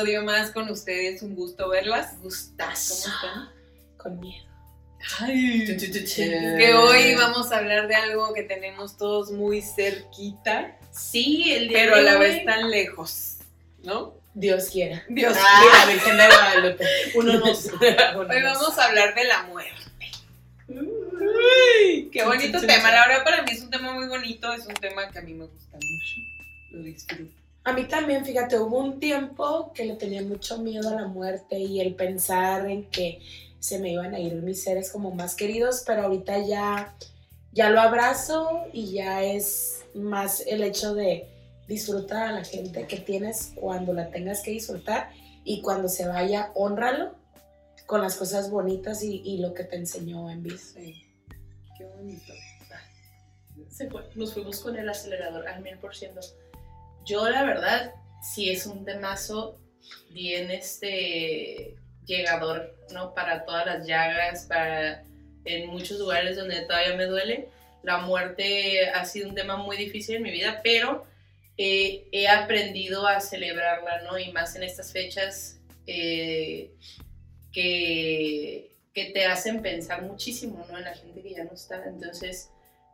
episodio más con ustedes. Un gusto verlas. Gustazo. ¿Cómo están? Con miedo. Ay, que hoy vamos a hablar de algo que tenemos todos muy cerquita, Sí, el día pero a la hoy- vez tan lejos, ¿no? Dios quiera. Dios Ah, quiera. Virgen de Guadalupe. Uno no sabe. Hoy vamos a hablar de la muerte. Uy, qué bonito tema. La verdad para mí es un tema muy bonito, es un tema que a mí me gusta mucho. Lo disfruto. A mí también, fíjate, hubo un tiempo que le tenía mucho miedo a la muerte y el pensar en que se me iban a ir mis seres como más queridos, pero ahorita ya, ya lo abrazo y ya es más el hecho de disfrutar a la gente que tienes cuando la tengas que disfrutar y cuando se vaya, honralo con las cosas bonitas y, lo que te enseñó en. Qué bonito. Nos fuimos con el acelerador al mil por ciento. Yo, la verdad, sí es un temazo bien este llegador, ¿no? Para todas las llagas, para en muchos lugares donde todavía me duele. La muerte ha sido un tema muy difícil en mi vida, pero eh, he aprendido a celebrarla, ¿no? Y más en estas fechas eh, que, que te hacen pensar muchísimo, ¿no? En la gente que ya no está. Entonces,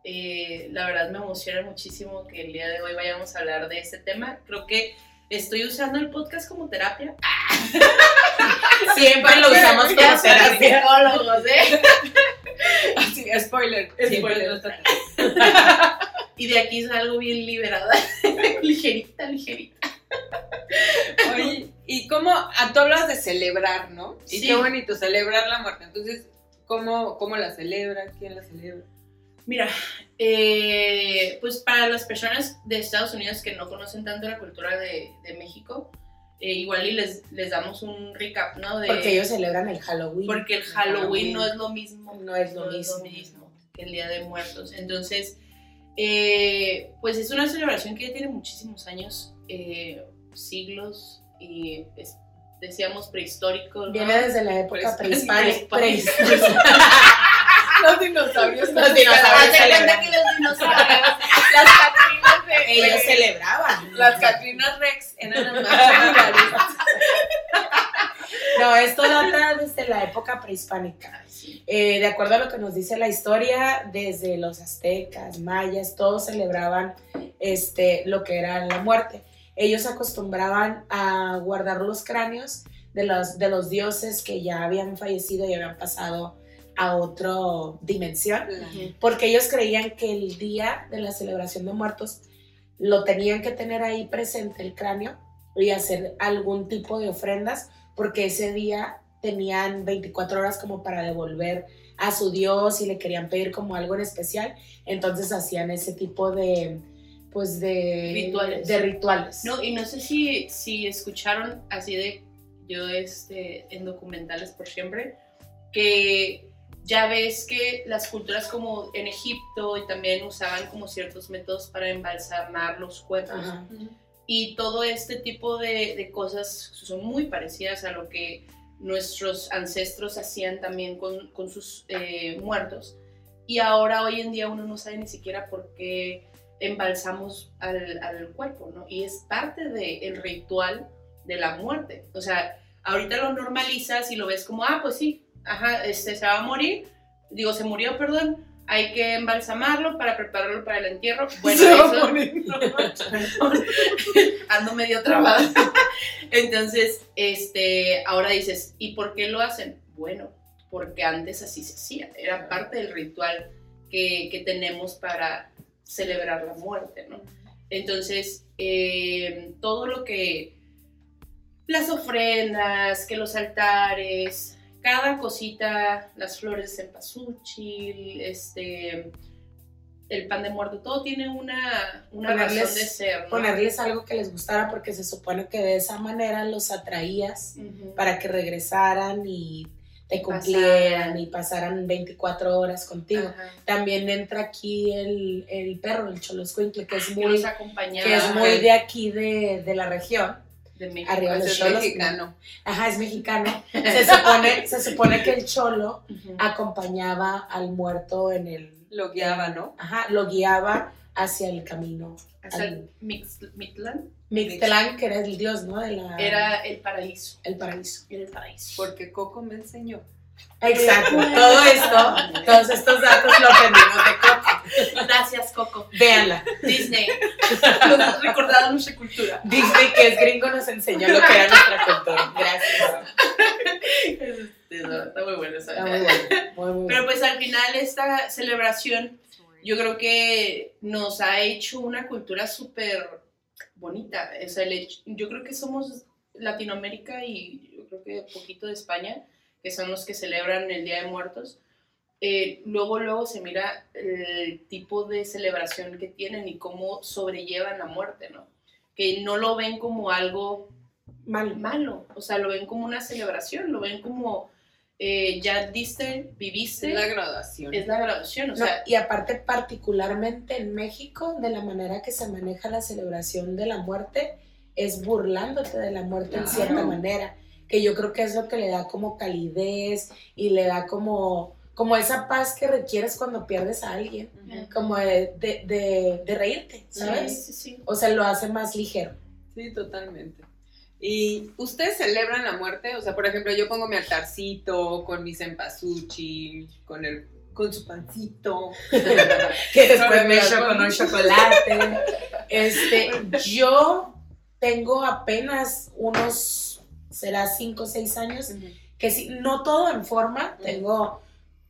eh, la verdad me emociona muchísimo que el día de hoy vayamos a hablar de este tema. Creo que estoy usando el podcast como terapia. Siempre lo usamos como Ya terapia. psicólogos, ¿eh? Así, spoiler. Spoiler. Y de aquí salgo bien liberada. ligerita, ligerita. Oye, y cómo, ah, tú hablas de celebrar, ¿no? Y Sí. qué bonito, celebrar la muerte. Entonces, ¿cómo, cómo la celebra? ¿Quién la celebra? Mira, eh, pues para las personas de Estados Unidos que no conocen tanto la cultura de, de México, eh, igual y les, les damos un recap, ¿no? De, Porque ellos celebran el Halloween. porque el Halloween no es lo mismo. no es lo mismo. que el Día de Muertos. Entonces, eh, pues es una celebración que ya tiene muchísimos años, eh, siglos, y es- decíamos prehistórico. ¿no? Viene desde la época Prehispánica. prehispánica. Los dinosaurios. Los dinosaurios celebran. que los dinosaurios, las catrinas de... Ellos celebraban. Las Catrinas Rex eran las más populares. No, esto data desde la época prehispánica. Eh, de acuerdo a lo que nos dice la historia, desde los aztecas, mayas, todos celebraban este, lo que era la muerte. Ellos acostumbraban a guardar los cráneos de los, de los dioses que ya habían fallecido y habían pasado a otra dimensión. porque ellos creían que el día de la celebración de muertos lo tenían que tener ahí presente el cráneo y hacer algún tipo de ofrendas, porque ese día tenían 24 horas como para devolver a su Dios y le querían pedir como algo en especial, entonces hacían ese tipo de pues de Rituales. de rituales. No, y no sé si, si escucharon así de yo este, en documentales por siempre, que ya ves que las culturas como en Egipto y también usaban como ciertos métodos para embalsamar los cuerpos. Ajá. Y todo este tipo de, de cosas son muy parecidas a lo que nuestros ancestros hacían también con, con sus eh, muertos. Y ahora hoy en día uno no sabe ni siquiera por qué embalsamos al, al cuerpo, ¿no? Y es parte del ritual de la muerte. O sea, ahorita lo normalizas y lo ves como, ah, pues sí, ajá, este, se va a morir, digo, se murió, perdón, hay que embalsamarlo para prepararlo para el entierro. Bueno, Se va a eso, morir. Ando medio trabada. Entonces, este, ahora dices, ¿y por qué lo hacen? Bueno, porque antes así se hacía, era parte del ritual que, que tenemos para celebrar la muerte, ¿no? Entonces, eh, todo lo que, las ofrendas, que los altares, cada cosita, las flores de cempasúchil, este, el pan de muerto, todo tiene una, una Ponerles- razón de ser. ¿no? Ponerles algo que les gustara porque se supone que de esa manera los atraías para que regresaran y te cumplieran y pasaran 24 horas contigo. Ajá. También entra aquí el, el perro, el choloscuincle, que es muy, que es muy de aquí de, de la región. De México. Arriba los Es cholos. mexicano. Ajá, es mexicano. Se supone, se supone que el cholo acompañaba al muerto en el... Lo guiaba, ¿no? Ajá, lo guiaba hacia el camino. Hasta el Mictlán Mictlán, que era el dios, ¿no? De la, era el paraíso. el paraíso. Era el paraíso. Porque Coco me enseñó. Exacto. Todo esto, todos estos datos lo aprendimos de Coco. Gracias, Coco. Véanla. Disney. Nos has recordado nuestra cultura. Disney, que es gringo, nos enseñó lo que era nuestra cultura. Gracias. Este, Está muy bueno. Está muy bueno. Muy, muy Pero pues al final esta celebración yo creo que nos ha hecho una cultura súper bonita. O sea, el hecho- yo creo que somos Latinoamérica y yo creo que poquito de España, que son los que celebran el Día de Muertos. Eh, luego, luego se mira el tipo de celebración que tienen y cómo sobrellevan la muerte, ¿no? Que no lo ven como algo Mal. malo, o sea, lo ven como una celebración, lo ven como eh, ya diste, viviste, Es la graduación. es la graduación, o No, sea, y aparte, particularmente en México, de la manera que se maneja la celebración de la muerte, es burlándote de la muerte en Claro. cierta manera, que yo creo que es lo que le da como calidez y le da como, como esa paz que requieres cuando pierdes a alguien, como de, de, de- de reírte, sí, ¿sabes? sí, sí. O sea, lo hace más ligero. Sí, totalmente. ¿Y ustedes celebran la muerte? O sea, por ejemplo, yo pongo mi altarcito con mi cempasúchil, con el con su pancito. que después me echo con- con un chocolate. Este, yo tengo apenas unos, será 5 o 6 años, que sí, no todo en forma, tengo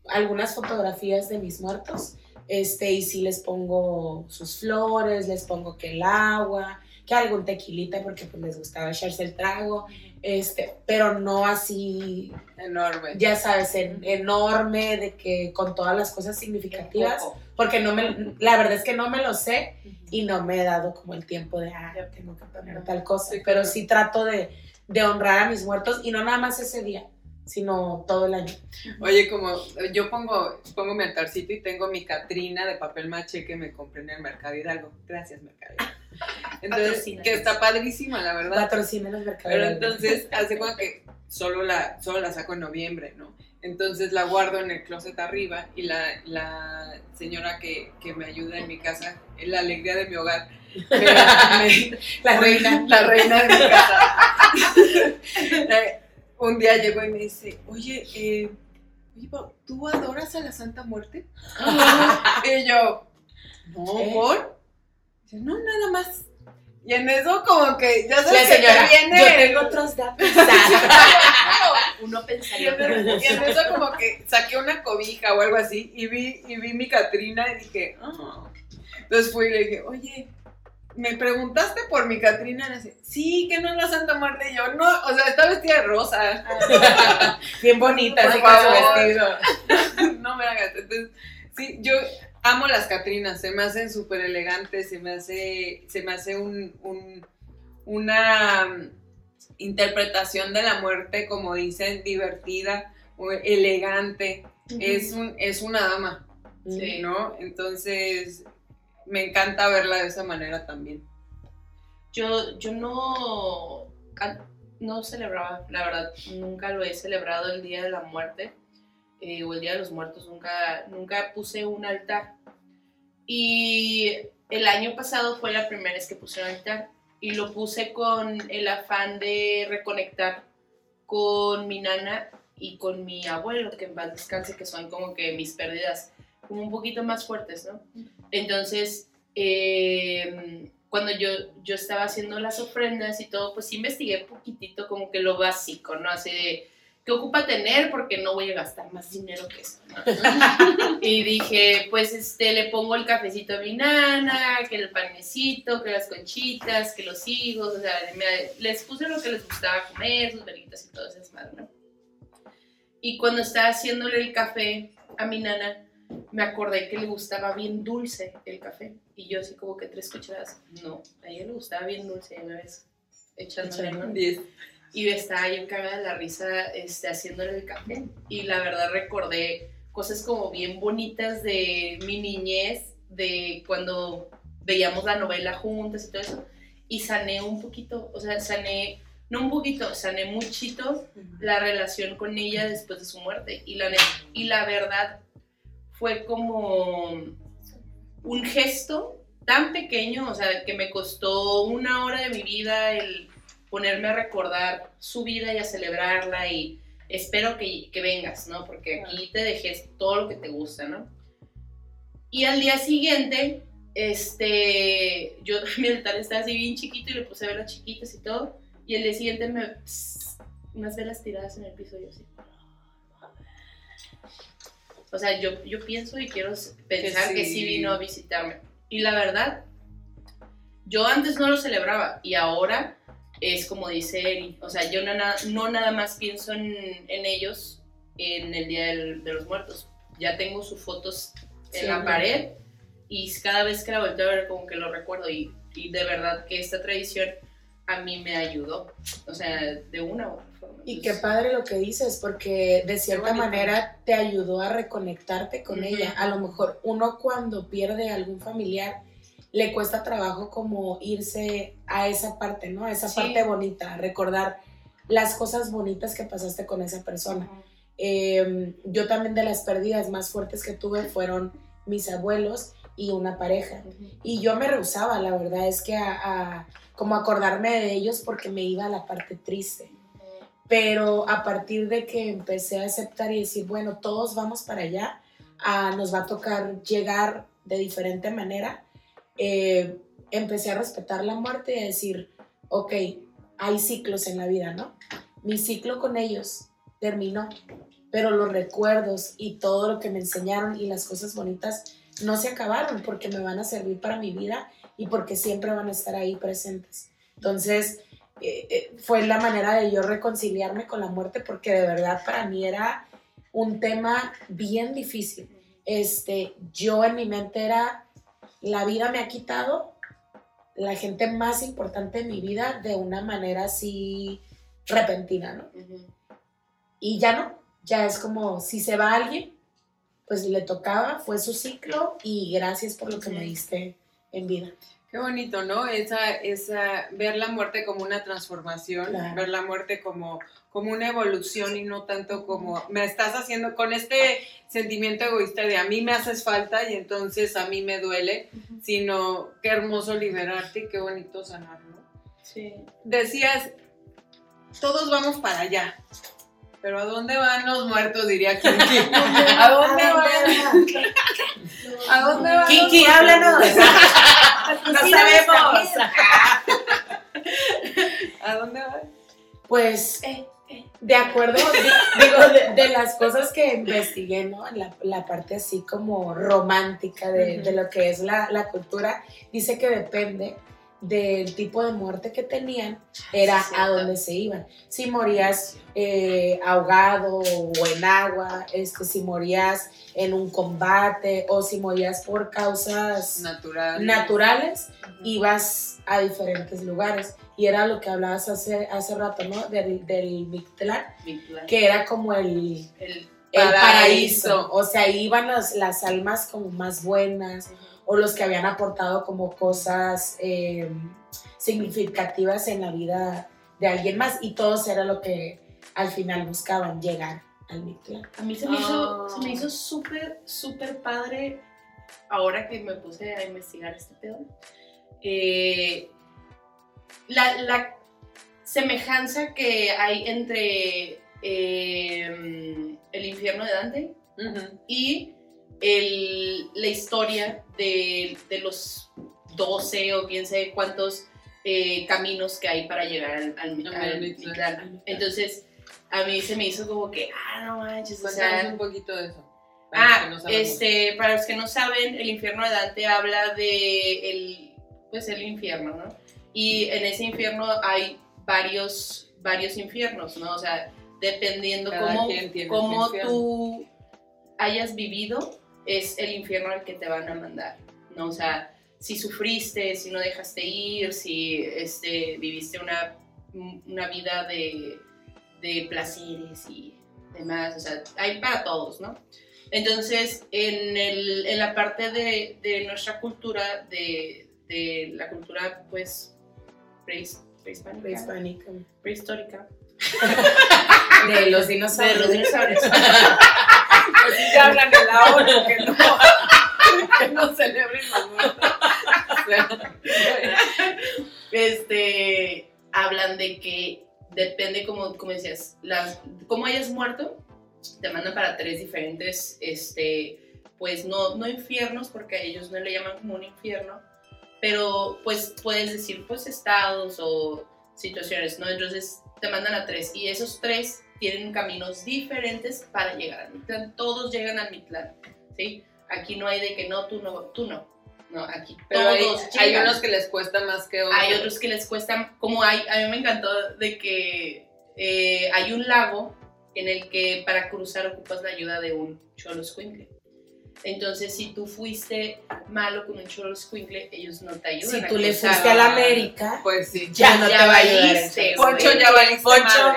algunas fotografías de mis muertos, este, y sí les pongo sus flores, les pongo que el agua, que algún tequilita porque pues les gustaba echarse el trago, este, pero no así, Enorme. ya sabes, en- enorme, de que con todas las cosas significativas, porque no me, la verdad es que no me lo sé y no me he dado como el tiempo de, ah, tengo que poner tal cosa, pero sí trato de, de honrar a mis muertos y no nada más ese día, sino todo el año. Oye, como yo pongo, pongo mi altarcito y tengo mi Catrina de papel maché que me compré en el Mercado Hidalgo. Gracias, Mercado Hidalgo. Entonces, que está padrísima, la verdad. Patrocina los mercados. Pero entonces, hace como que solo la, solo la saco en noviembre, ¿no? Entonces la guardo en el closet arriba y la, la señora que, que me ayuda en mi casa, es la alegría de mi hogar, me- me- la reina. la reina de mi casa. Un día llegó y me dice, oye, eh, ¿tú adoras a la Santa Muerte? y yo, no. ¿por? Dice, no, nada más. Y en eso como que ya sabes que te viene... yo tengo otros datos. Uno Y pensaría en, y en eso como que saqué una cobija o algo así y vi, y vi mi Catrina y dije, ah. Entonces fui y le dije, oye, ¿me preguntaste por mi Catrina? Y le dice, sí, que no es la Santa Muerte. Y yo, no, o sea, está vestida de rosa. Bien bonita, Por así con su favor. vestido. no me hagas. Entonces, sí, yo amo las Catrinas, se me hacen súper elegantes, se me hace, se me hace un, un- una mm, interpretación de la muerte, como dicen, divertida, elegante. Es, un, es una dama, Sí. ¿no? Entonces, me encanta verla de esa manera también. Yo, yo no, no celebraba, la verdad, nunca lo he celebrado el Día de la Muerte eh, o el Día de los Muertos, nunca, nunca puse un altar. Y el año pasado fue la primera vez que puse un altar y lo puse con el afán de reconectar con mi nana y con mi abuelo, que en paz descanse, que son como que mis pérdidas como un poquito más fuertes, ¿no? Entonces, eh, cuando yo, yo estaba haciendo las ofrendas y todo, pues investigué poquitito como que lo básico, ¿no? Así de, ¿qué ocupa tener? Porque no voy a gastar más dinero que eso, ¿no? y dije, pues este, le pongo el cafecito a mi nana, que el panecito, que las conchitas, que los higos, o sea, me- les puse lo que les gustaba comer, sus velitas y todo eso, más, ¿no? Y cuando estaba haciéndole el café a mi nana, me acordé que le gustaba bien dulce el café. Y yo así como que tres cucharadas. No, a ella le gustaba bien dulce, me ves echándole, ¿no? Y estaba yo cagada de la risa este, haciéndole el café. Y la verdad recordé cosas como bien bonitas de mi niñez, de cuando veíamos la novela juntas y todo eso. y sané un poquito, o sea, sané, no un poquito, sané muchito la relación con ella después de su muerte. Y la, y la verdad fue como un gesto tan pequeño, o sea, que me costó una hora de mi vida el ponerme a recordar su vida y a celebrarla y espero que, que vengas, ¿no? Porque aquí te dejé todo lo que te gusta, ¿no? Y al día siguiente, este, yo, mi altar estaba así bien chiquito y le puse velas chiquitas y todo. Y al día siguiente me, unas velas tiradas en el piso, yo así. O sea, yo, yo pienso y quiero pensar que sí. vino a visitarme. Y la verdad, yo antes no lo celebraba y ahora es como dice Eri. O sea, yo no, no nada más pienso en, en, ellos en el Día de los Muertos. Ya tengo sus fotos en la pared y cada vez que la vuelto a ver como que lo recuerdo y, y de verdad que esta tradición a mí me ayudó. O sea, de una u otra forma. Y qué padre lo que dices, porque de cierta manera te ayudó a reconectarte con ella. A lo mejor uno cuando pierde a algún familiar le cuesta trabajo como irse a esa parte, ¿no? A esa parte bonita, recordar las cosas bonitas que pasaste con esa persona. Em, yo también de las pérdidas más fuertes que tuve fueron mis abuelos y una pareja. Y yo me rehusaba, la verdad es que a, como acordarme de ellos porque me iba a la parte triste. Pero a partir de que empecé a aceptar y decir, bueno, todos vamos para allá, ah, nos va a tocar llegar de diferente manera, eh, empecé a respetar la muerte y a decir, ok, hay ciclos en la vida, ¿no? Mi ciclo con ellos terminó, pero los recuerdos y todo lo que me enseñaron y las cosas bonitas no se acabaron porque me van a servir para mi vida y porque siempre van a estar ahí presentes. Entonces, eh, eh, fue la manera de yo reconciliarme con la muerte porque de verdad para mí era un tema bien difícil. Este, yo en mi mente era, la vida me ha quitado la gente más importante de mi vida de una manera así repentina, ¿no? Y ya no, ya es como si se va alguien, pues le tocaba, fue su ciclo y gracias por lo que me diste en vida. Qué bonito, ¿no? Esa, esa, ver la muerte como una transformación, ver la muerte como, como una evolución y no tanto como me estás haciendo con este sentimiento egoísta de a mí me haces falta y entonces a mí me duele, sino qué hermoso liberarte y qué bonito sanar, ¿no? Sí. Decías, todos vamos para allá. Pero ¿a dónde van los muertos? Diría Kinky. ¿A dónde van? ¿A dónde van? Kinky, háblanos. no sabemos. ¿A dónde van? Pues, de acuerdo, digo, de, las cosas que investigué, ¿no? La, la parte así como romántica de, de lo que es la, la cultura, dice que depende del tipo de muerte que tenían era a donde se iban. Si morías eh, ahogado o en agua, este, si morías en un combate o si morías por causas naturales, ibas a diferentes lugares. Y era lo que hablabas hace, hace rato, ¿no? Del, del Mictlán, que era como el, el, paraíso. O sea, iban las, las almas como más buenas o los que habían aportado como cosas eh, significativas en la vida de alguien más y todos era lo que al final buscaban llegar al Mictlán. A mí se me hizo, se me hizo súper, súper padre ahora que me puse a investigar este pedo. Eh, la, la, semejanza que hay entre eh, el infierno de Dante y el, la historia de, de, los 12 o quién sabe cuántos eh, caminos que hay para llegar al, al, Entonces, a mí se me hizo como que, ah, no manches, o sea... un poquito de eso. Para ah, este, para los que no saben, el infierno de Dante habla de el, pues el infierno, ¿no? Y en ese infierno hay varios, varios infiernos, ¿no? O sea, dependiendo cómo, cómo tú hayas vivido, es el infierno al que te van a mandar, ¿no? O sea, si sufriste, si no dejaste ir, si este, viviste una, una vida de, de placeres y demás, o sea, hay para todos, ¿no? Entonces, en, el, en la parte de, de nuestra cultura, de, de, la cultura, pues, prehispánica. Prehispánica. Prehistórica. De los De dinosaurios. los dinosaurios. Pues sí, ya hablan de la ONU, que no, que no celebren este, hablan de que depende, como, como decías, las, cómo hayas muerto, te mandan para tres diferentes, este, pues no, no infiernos, porque a ellos no le llaman como un infierno, pero pues puedes decir, pues estados o situaciones, ¿no? Entonces te mandan a tres y esos tres tienen caminos diferentes para llegar al Mictlán. Todos llegan al Mictlán, ¿sí? Aquí no hay de que no, tú no, tú no. No, aquí pero hay, todos hay llegan. unos que les cuesta más que otros. Hay otros que les cuesta, como hay, a mí me encantó de que eh, hay un lago en el que para cruzar ocupas la ayuda de un cholo escuincle. Entonces, si tú fuiste malo con un cholo escuincle, ellos no te ayudan. Si tú le fuiste a la América, Pues sí. ya no ya te va a ayudar. valiste. Poncho ya valiste Poncho.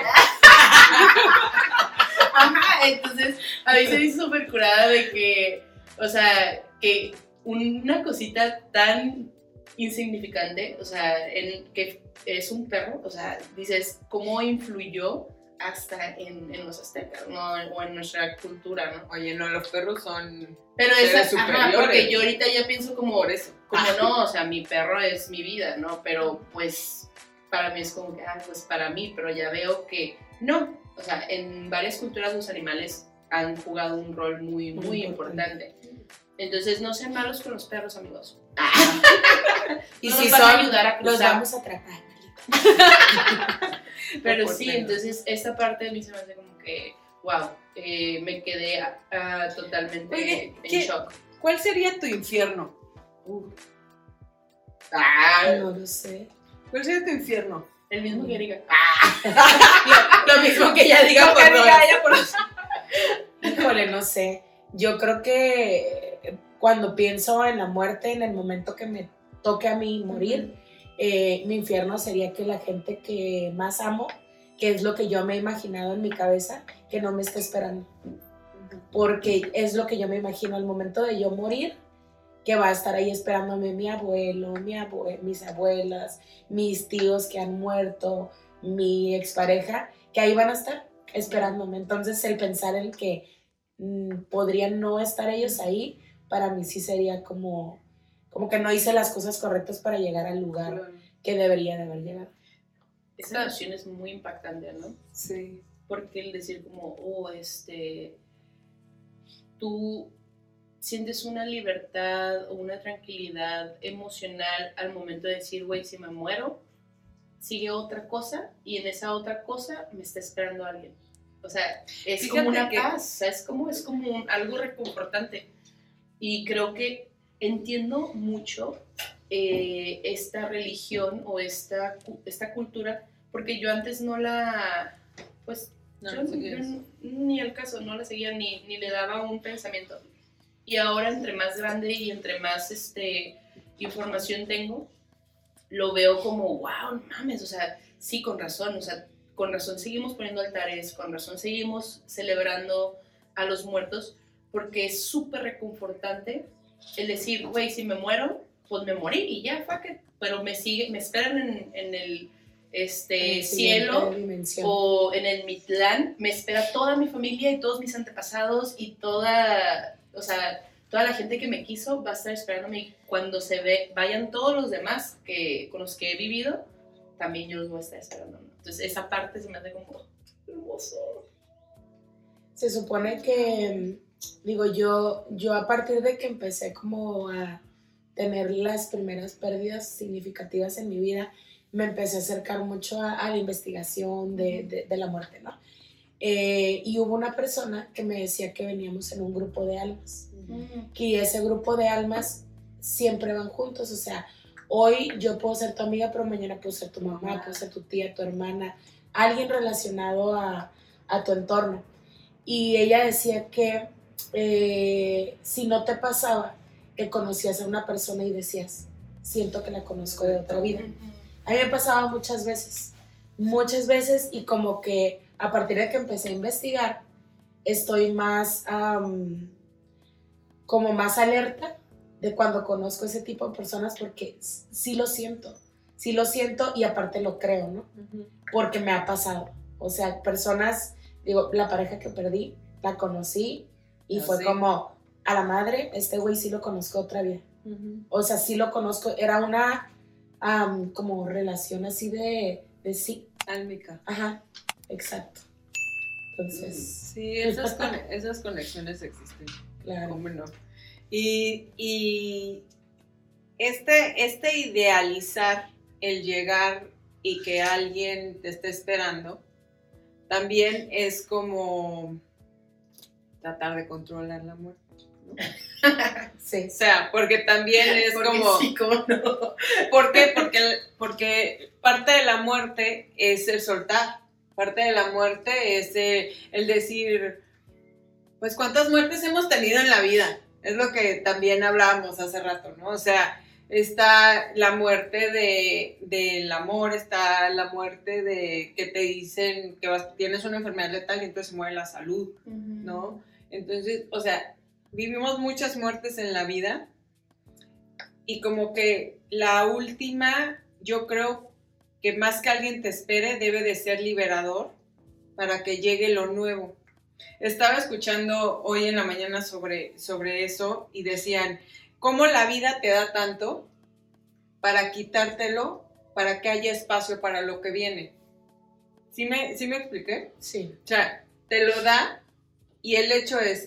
Ajá, entonces a mí se me hizo súper curada de que, o sea, que una cosita tan insignificante, o sea, en que es un perro, o sea, dices, ¿cómo influyó hasta en, en los aztecas, ¿no? O en nuestra cultura, ¿no? Oye, no, los perros son. Pero Seres esa, ajá, porque yo ahorita ya pienso como, Por eso. como Ah. no, o sea, mi perro es mi vida, ¿no? Pero pues para mí es como que, ah, pues para mí, pero ya veo que no. O sea, en varias culturas los animales han jugado un rol muy, muy, Muy importante. Entonces no sean malos con los perros, amigos. Y No si nos van a son, ayudar a los cruzar. vamos a atrapar. Pero sí, menos. entonces esta parte de mí se me hace como que, wow, eh, me quedé ah, totalmente Oye, en ¿qué- shock. ¿Cuál sería tu infierno? Ah, No lo sé. ¿Cuál sería tu infierno? el mismo que Erika. Lo mismo que ella diga por diga ella por- Híjole, no sé. Yo creo que cuando pienso en la muerte, en el momento que me toque a mí morir, eh, mi infierno sería que la gente que más amo, que es lo que yo me he imaginado en mi cabeza, que no me esté esperando. Porque es lo que yo me imagino al momento de yo morir, que va a estar ahí esperándome mi abuelo, mi mis abuelas, mis tíos que han muerto, mi expareja, que ahí van a estar esperándome. Entonces el pensar en que mm, podrían no estar ellos ahí, para mí sí sería como, como que no hice las cosas correctas para llegar al lugar que debería de haber llegado. Esa noción es muy impactante, ¿no? Sí. Porque el decir como, oh, este, tú sientes una libertad o una tranquilidad emocional al momento de decir, güey, si me muero, sigue otra cosa y en esa otra cosa me está esperando alguien. O sea, es Fíjate como una que- paz, o sea, es como, es como un- algo reconfortante. Y creo que entiendo mucho eh, esta religión o esta, esta cultura, porque yo antes no la, pues, No, yo no ni el caso, no la seguía ni, ni le daba un pensamiento. Y ahora entre más grande y entre más este, información tengo, lo veo como, wow, no mames, o sea, sí, con razón, o sea, con razón seguimos poniendo altares, con razón seguimos celebrando a los muertos, porque es súper reconfortante el decir, güey, si me muero, pues me morí y ya, fuck it. Pero me sigue, me esperan en, en el este, En cielo o en el Mitlán, me espera toda mi familia y todos mis antepasados y toda, o sea, toda la gente que me quiso va a estar esperándome cuando se ve, vayan todos los demás que, con los que he vivido, también yo los voy a estar esperando. Entonces esa parte se me hace como hermoso. Se supone que, digo, yo, yo a partir de que empecé como a tener las primeras pérdidas significativas en mi vida, me empecé a acercar mucho a, a la investigación de, de- de la muerte, ¿no? Eh, y hubo una persona que me decía que veníamos en un grupo de almas, que ese grupo de almas siempre van juntos, o sea, hoy yo puedo ser tu amiga, pero mañana puedo ser tu mamá, puedo ser tu tía, tu hermana, alguien relacionado a, a tu entorno. Y ella decía que eh, si no te pasaba que conocías a una persona y decías, siento que la conozco de otra vida. A mí me pasaba muchas veces, muchas veces y como que a partir de que empecé a investigar, estoy más, am, como más alerta de cuando conozco ese tipo de personas porque sí lo siento, sí lo siento y aparte lo creo, ¿no? Ujú. Porque me ha pasado. O sea, personas, digo, la pareja que perdí, la conocí y fue sí. como, a la madre, este güey sí lo conozco otra. Ujú. O sea, sí lo conozco, era una como relación así de, de sí. Álmica. Ajá, exacto. Entonces, Sí, esas, cone- esas conexiones existen. claro. ¿Cómo no? Y, y este, este idealizar el llegar y que alguien te esté esperando, también es como tratar de controlar la muerte. ¿no? Sí. O sea, porque también es Porque como... sí, cómo no. ¿Por qué? Porque, porque parte de la muerte es el soltar. Parte de la muerte es el decir, pues cuántas muertes hemos tenido en la vida. Es lo que también hablábamos hace rato, ¿no? O sea, está la muerte de, del amor, está la muerte de que te dicen que vas- tienes una enfermedad letal y entonces se muere la salud. ¿no? Entonces, o sea, vivimos muchas muertes en la vida y como que la última, yo creo que más que alguien te espere, debe de ser liberador para que llegue lo nuevo. Estaba escuchando hoy en la mañana sobre, sobre eso y decían, ¿cómo la vida te da tanto para quitártelo, para que haya espacio para lo que viene? ¿Sí me, ¿sí me expliqué? Sí. O sea, te lo da y el hecho es,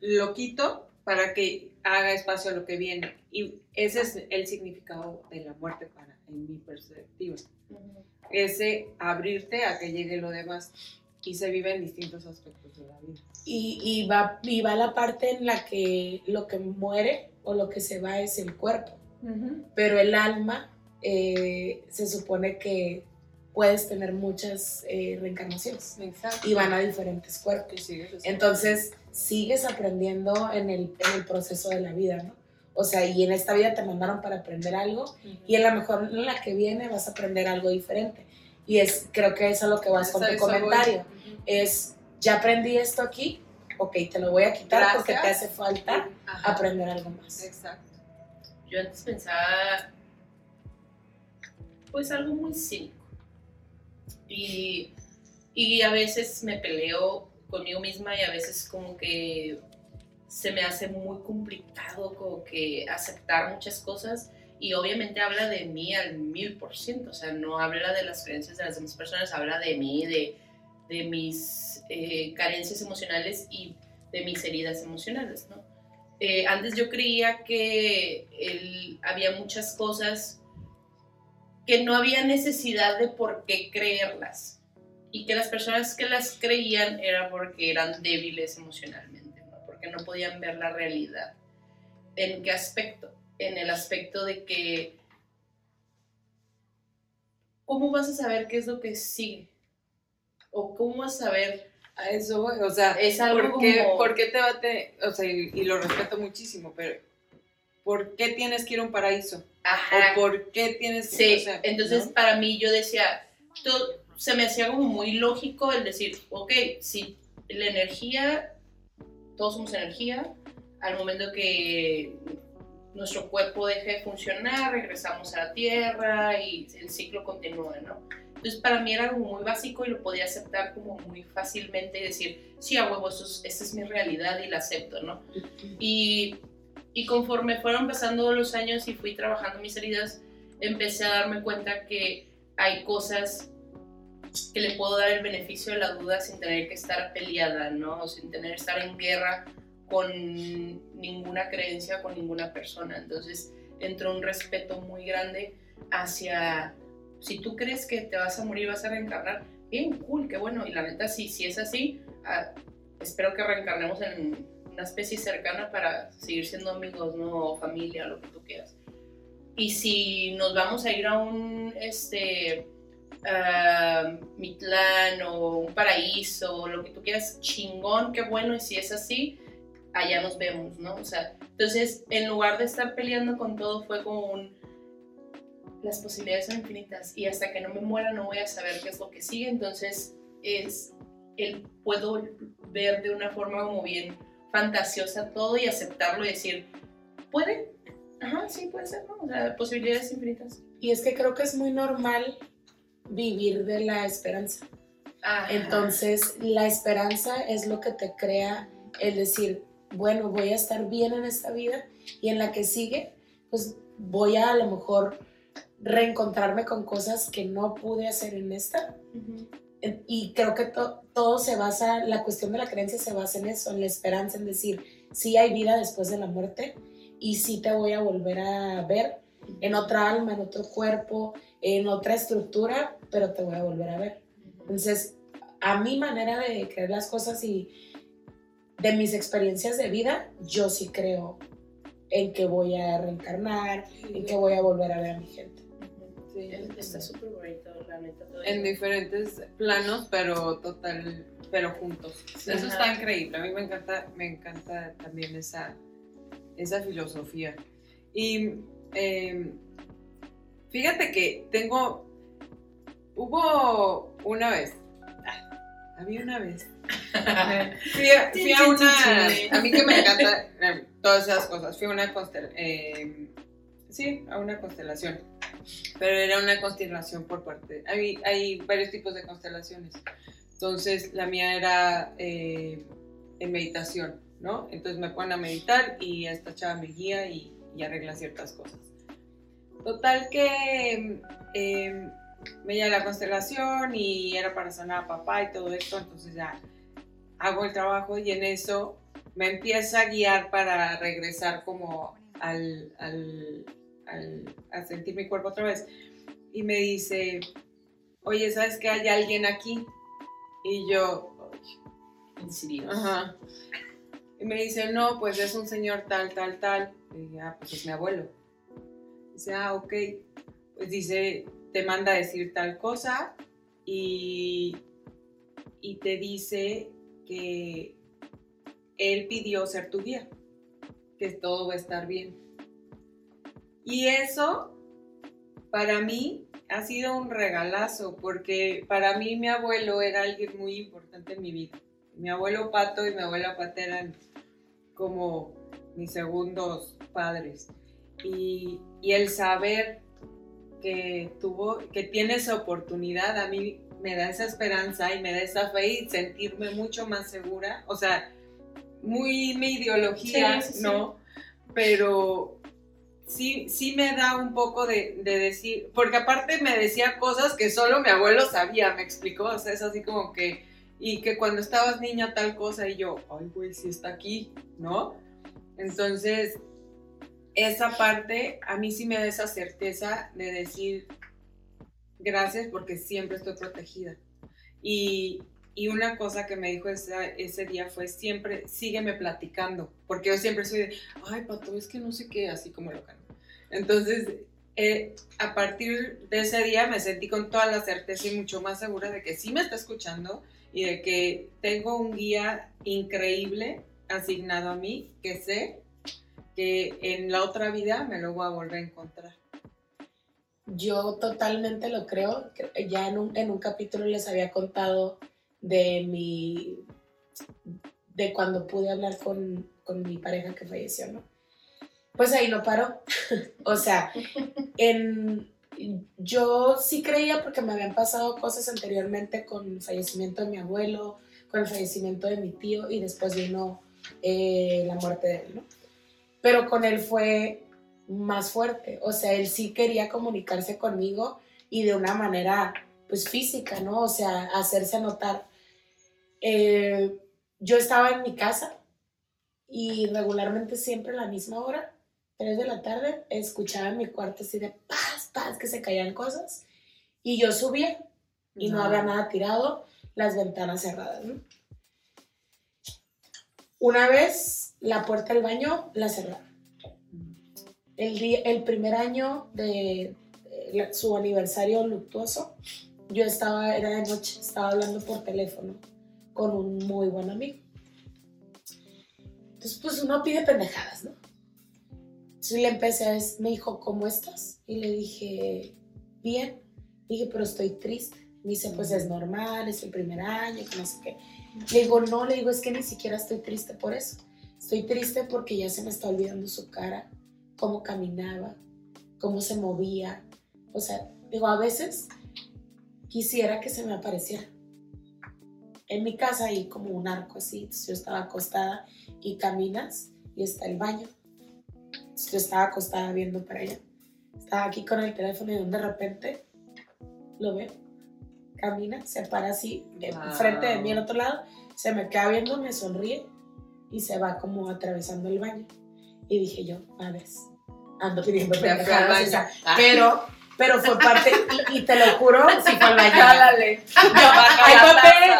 lo quito para que haga espacio a lo que viene. Y ese es el significado de la muerte para, en mi perspectiva. Ese abrirte a que llegue lo demás. Y se vive en distintos aspectos de la vida. Y, y va, y va la parte en la que lo que muere o lo que se va es el cuerpo. Pero el alma eh, se supone que puedes tener muchas eh, reencarnaciones Exacto. y van a diferentes cuerpos. Entonces, sigues aprendiendo en el, en el proceso de la vida, ¿no? O sea, y en esta vida te mandaron para aprender algo y en la mejor en la que viene vas a aprender algo diferente. Y es, creo que es a lo que vas con Eso- tu eso comentario. Es, ya aprendí esto aquí, ok, te lo voy a quitar porque te hace falta Ajá. aprender algo más. Exacto. Yo antes pensaba, pues algo muy cínico. Y, y a veces me peleo conmigo misma y a veces como que se me hace muy complicado como que aceptar muchas cosas y obviamente habla de mí al mil por ciento, o sea, no habla de las creencias de las demás personas, habla de mí, de, de mis eh, carencias emocionales y de mis heridas emocionales, ¿no? Eh, antes yo creía que el- había muchas cosas que no había necesidad de por qué creerlas y que las personas que las creían era porque eran débiles emocionalmente, ¿no? porque no podían ver la realidad. ¿En qué aspecto? En el aspecto de que, ¿cómo vas a saber qué es lo que sigue? ¿O cómo vas a saber? A eso voy. O sea, Es algo ¿por qué, como- por qué te va a te- O sea, y, y lo respeto muchísimo, pero ¿por qué tienes que ir a un paraíso? Ajá, ¿O por qué tienes que Sí, o sea, entonces ¿no? para mí yo decía, to- se me hacía como muy lógico el decir, ok, si la energía, todos somos energía, al momento que nuestro cuerpo deje de funcionar, regresamos a la tierra y el ciclo continúa, ¿no? Entonces para mí era algo muy básico y lo podía aceptar como muy fácilmente y decir, sí, a huevo, eso es- esta es mi realidad y la acepto, ¿no? Y, y conforme fueron pasando los años y fui trabajando mis heridas, empecé a darme cuenta que hay cosas que le puedo dar el beneficio de la duda sin tener que estar peleada, ¿no? O sin tener que estar en guerra con ninguna creencia, con ninguna persona. Entonces entró un respeto muy grande hacia, si tú crees que te vas a morir, vas a reencarnar, bien, cool, qué bueno. Y la neta, sí, si es así, ah, espero que reencarnemos en una especie cercana para seguir siendo amigos, ¿no? O familia, lo que tú quieras. Y si nos vamos a ir a un, este, ah, Mitlán o un paraíso, o lo que tú quieras, chingón, qué bueno, y si es así, allá nos vemos, ¿no? O sea, entonces, en lugar de estar peleando con todo, fue como un, las posibilidades son infinitas y hasta que no me muera no voy a saber qué es lo que sigue, entonces es, el, puedo ver de una forma como bien fantasiosa todo y aceptarlo y decir, puede Ajá, sí, puede ser, ¿no? O sea, posibilidades infinitas. Y es que creo que es muy normal vivir de la esperanza. Ajá. Entonces, la esperanza es lo que te crea el decir, bueno, voy a estar bien en esta vida y en la que sigue, pues voy a a lo mejor reencontrarme con cosas que no pude hacer en esta. Ujú. Y creo que to- todo se basa, la cuestión de la creencia se basa en eso, en la esperanza, en decir, sí hay vida después de la muerte y sí te voy a volver a ver en otra alma, en otro cuerpo, en otra estructura, pero te voy a volver a ver. Entonces, a mi manera de creer las cosas y de mis experiencias de vida, yo sí creo en que voy a reencarnar, en que voy a volver a ver a mi gente. Sí, Está súper bonito, la neta. En diferentes planos, pero total, pero juntos. Eso Ajá. está increíble. A mí me encanta, me encanta también esa, esa filosofía. Y eh, fíjate que tengo, hubo una vez, ah, había una vez. Fui a, fui a una, a mí que me encanta eh, todas esas cosas, fui a una constelación, sí, a una constelación, pero era una constelación por parte, hay, hay varios tipos de constelaciones, entonces la mía era eh, en meditación, ¿no? Entonces me ponen a meditar y esta chava me guía y, y arregla ciertas cosas. Total que eh, me llega la constelación y era para sanar a papá y todo esto, entonces ya hago el trabajo y en eso me empieza a guiar para regresar como al, al, al- a sentir mi cuerpo otra vez. Y me dice, oye, ¿sabes que hay alguien aquí? Y yo, En serio. ajá. Y me dice, no, pues es un señor tal, tal, tal. Y dije, ah, pues es mi abuelo. Dice, ah, ok. Pues dice, te manda a decir tal cosa y, y te dice que él pidió ser tu guía, que todo va a estar bien. Y eso, para mí, ha sido un regalazo, porque para mí mi abuelo era alguien muy importante en mi vida. Mi abuelo Pato y mi abuela Pata eran como mis segundos padres. Y, y el saber que tuvo, que tiene esa oportunidad, a mí me da esa esperanza y me da esa fe y sentirme mucho más segura. O sea, muy mi ideología, Sí, sí, sí. ¿no? Pero sí, sí me da un poco de, de decir, porque aparte me decía cosas que solo mi abuelo sabía, me explicó, o sea, es así como que, y que cuando estabas niña tal cosa, y yo, ay, güey, sí está aquí, ¿no? Entonces, esa parte a mí sí me da esa certeza de decir gracias porque siempre estoy protegida. Y, y una cosa que me dijo esa- ese día fue siempre, sígueme platicando, porque yo siempre soy de, ay, Pato, es que no sé qué, así como loca. ¿no? Entonces, eh, a partir de ese día me sentí con toda la certeza y mucho más segura de que sí me está escuchando y de que tengo un guía increíble asignado a mí, que sé que en la otra vida me lo voy a volver a encontrar. Yo totalmente lo creo. Ya en un, en un capítulo les había contado de mi. de cuando pude hablar con, con mi pareja que falleció, ¿no? Pues ahí no paró. o sea, en, yo sí creía porque me habían pasado cosas anteriormente con el fallecimiento de mi abuelo, con el fallecimiento de mi tío y después vino eh, la muerte de él, ¿no? Pero con él fue más fuerte, o sea, él sí quería comunicarse conmigo y de una manera pues física, ¿no? O sea, hacerse notar. Eh, yo estaba en mi casa y regularmente siempre a la misma hora, 3 de la tarde, escuchaba en mi cuarto así de paz, paz, que se caían cosas y yo subía y no, había nada tirado, las ventanas cerradas, ¿no? Una vez la puerta del baño la cerraron. El, día, el primer año de, de la- su aniversario luctuoso, yo estaba, era de noche, estaba hablando por teléfono con un muy buen amigo. Entonces, pues uno pide pendejadas, ¿no? Entonces le empecé a decir, me dijo, ¿cómo estás? Y le dije, bien. Dije, pero estoy triste. Me dice, pues es normal, es el primer año, que no sé qué. Le digo, no, le digo, es que ni siquiera estoy triste por eso. Estoy triste porque ya se me está olvidando su cara, cómo caminaba, cómo se movía. O sea, digo, a veces quisiera que se me apareciera. En mi casa hay como un arco así, yo estaba acostada y caminas y está el baño. Yo estaba acostada viendo para allá. Estaba aquí con el teléfono y de repente lo veo. Camina, se para así, Wow. frente de mí al otro lado, se me queda viendo, me sonríe y se va como atravesando el baño. Y dije yo, madres, ando pidiendo pendejadas, o sea, Ah. pero, pero fue parte, y, y te lo juro, sí fue al baño. Baja hay papel,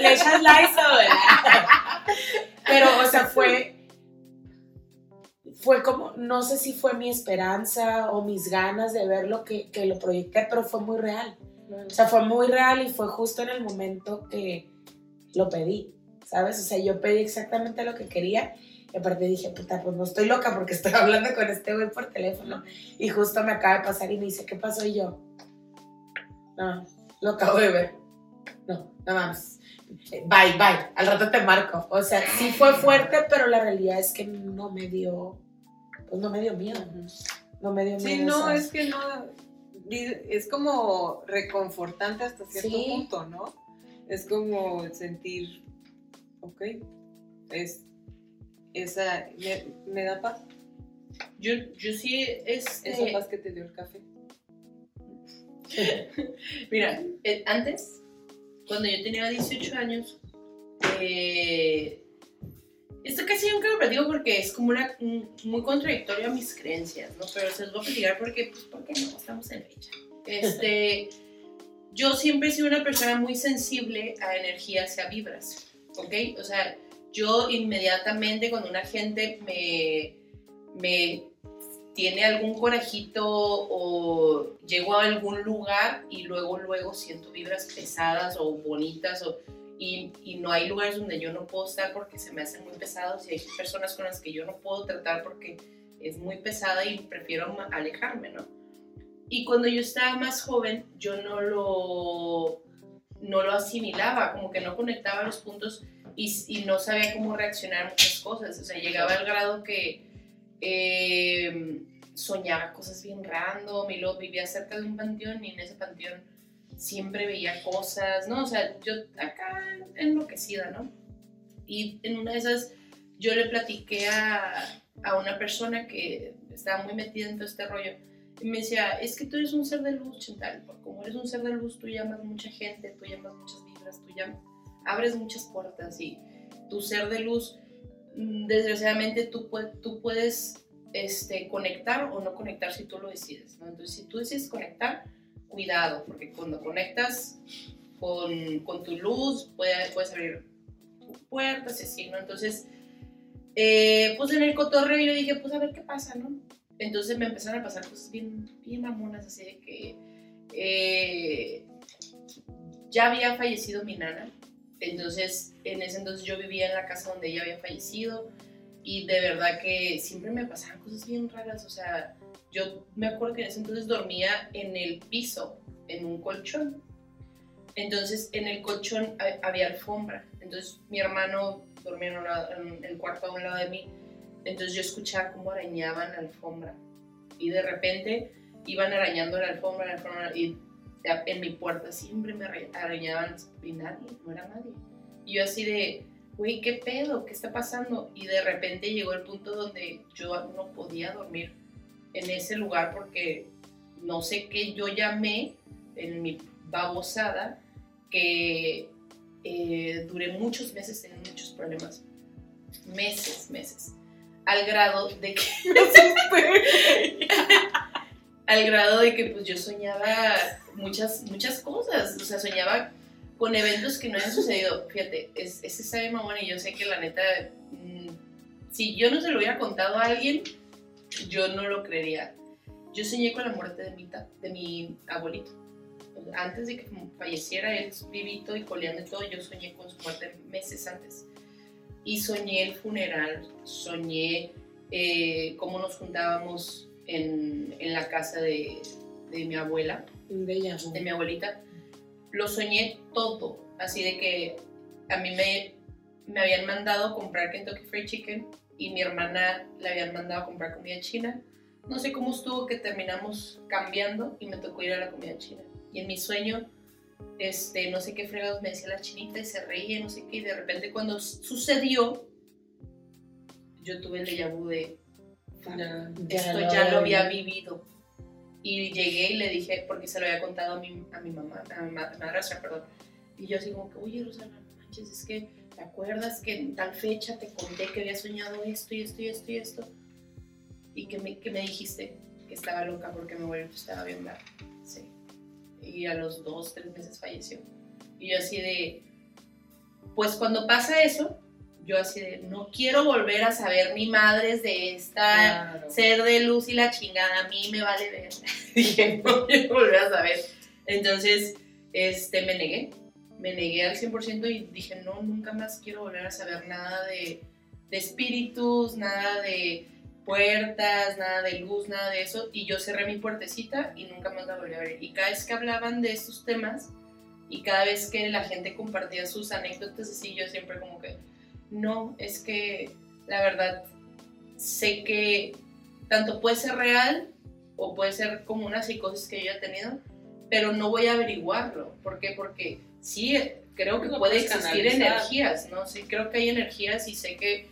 le echas Lysol. Pero, o sea, fue, fue como, no sé si fue mi esperanza o mis ganas de ver lo que, que lo proyecté, pero fue muy real. O sea, fue muy real y fue justo en el momento que lo pedí, ¿sabes? O sea, yo pedí exactamente lo que quería y aparte dije, puta, pues no estoy loca porque estoy hablando con este güey por teléfono y justo me acaba de pasar y me dice, ¿qué pasó? Y yo, no, lo acabo de ver. No, no mames. Bye, bye. Al rato te marco. O sea, sí fue fuerte, pero la realidad es que no me dio, pues no me dio miedo. No me dio miedo. Sí, no, ¿sabes? es que no. Es como reconfortante hasta cierto Sí. punto, ¿no? Es como sentir, ok, es, esa, me, me da paz, Yo, yo sí, este, esa paz que te dio el café. Mira, eh, antes, cuando yo tenía 18 años, eh, esto casi nunca lo platico porque es como una, un- muy contradictorio a mis creencias, ¿no? Pero se los voy a platicar porque, pues, porque no estamos en fecha. Este, yo siempre he sido una persona muy sensible a energías y a vibras, ¿ok? O sea, yo inmediatamente cuando una gente me, me tiene algún corajito o llego a algún lugar y luego, luego siento vibras pesadas o bonitas o, y, no hay lugares donde yo no puedo estar porque se me hacen muy pesados y hay personas con las que yo no puedo tratar porque es muy pesada y prefiero alejarme, ¿no? Y cuando yo estaba más joven, yo no lo, no lo asimilaba, como que no conectaba los puntos y, y no sabía cómo reaccionar a muchas cosas. O sea, llegaba al grado que eh, soñaba cosas bien random y luego vivía cerca de un panteón y en ese panteón siempre veía cosas, ¿no? O sea, yo acá enloquecida, ¿no? Y en una de esas yo le platiqué a, a una persona que estaba muy metida en todo este rollo y me decía, es que tú eres un ser de luz, Chantal, como eres un ser de luz, tú llamas mucha gente, tú llamas muchas vibras, tú llamas, abres muchas puertas y tu ser de luz, mm, desgraciadamente tú, tú puedes este, conectar o no conectar si tú lo decides, ¿no? Entonces, si tú decides conectar, cuidado, porque cuando conectas con, con tu luz, puede- puedes abrir puertas y así, ¿no? Entonces, eh, pues en el cotorreo yo dije, pues a ver qué pasa, ¿no? Entonces me empezaron a pasar cosas bien, bien mamonas, así de que eh, ya había fallecido mi nana, entonces en ese entonces yo vivía en la casa donde ella había fallecido y de verdad que siempre me pasaban cosas bien raras, o sea, yo me acuerdo que en ese entonces dormía en el piso, en un colchón. Entonces en el colchón ha- había alfombra. Entonces mi hermano dormía en, el cuarto a un lado de mí. Entonces yo escuchaba cómo arañaban la alfombra. Y de repente iban arañando la alfombra, en mi puerta siempre me ara- arañaban y nadie, no era nadie. Y yo así de, güey, ¿qué pedo? ¿Qué está pasando? Y de repente llegó el punto donde yo no podía dormir en ese lugar porque no sé qué yo llamé en mi babosada que eh, duré muchos meses teniendo muchos problemas. Meses, meses. Al grado de que al grado de que pues yo soñaba muchas, muchas cosas, o sea, soñaba con eventos que no habían sucedido. Fíjate, es, es esa de mamón y yo sé que la neta, mm, si yo no se lo hubiera contado a alguien, yo no lo creería. Yo soñé con la muerte de mi, de abuelito. Antes de que falleciera, él vivito y coleando y todo, yo soñé con su muerte meses antes. Y soñé el funeral, soñé eh, cómo nos juntábamos en, en la casa de, de mi abuela, Un déjà vu. de mi abuelita. Lo soñé todo, así de que a mí me, me habían mandado comprar Kentucky Fried Chicken y mi hermana le habían mandado a comprar comida china. No sé cómo estuvo que terminamos cambiando y me tocó ir a la comida china. Y en mi sueño, este, no sé qué fregados me decía la chinita y se reía, no sé qué, y de repente cuando sucedió, yo tuve el déjà vu de, esto ya lo había vivido. Y llegué y le dije, porque se lo había contado a mi, a mi mamá, a mi madrastra, perdón. Y yo así como que, oye, Rosana, manches, es que, ¿te acuerdas que en tal fecha te conté que había soñado esto y esto y esto y esto? Y que me, que me dijiste que estaba loca porque mi abuelo estaba bien mal. Sí. Y a los dos, tres meses falleció. Y yo así de, pues cuando pasa eso, yo así de, no quiero volver a saber ni madres de esta ser de luz y la chingada, a mí me vale ver. Dije, no quiero volver a saber. Entonces, este, me negué, me negué al 100% y dije, no, nunca más quiero volver a saber nada de, de espíritus, nada de puertas, nada de luz, nada de eso. Y yo cerré mi puertecita y nunca más la volví a ver. Y cada vez que hablaban de estos temas y cada vez que la gente compartía sus anécdotas así, yo siempre como que no, es que la verdad sé que tanto puede ser real o puede ser como una psicosis que yo he tenido, pero no voy a averiguarlo. ¿Por qué? Porque sí, creo que puede existir energías, ¿no? Sí, creo que hay energías y sé que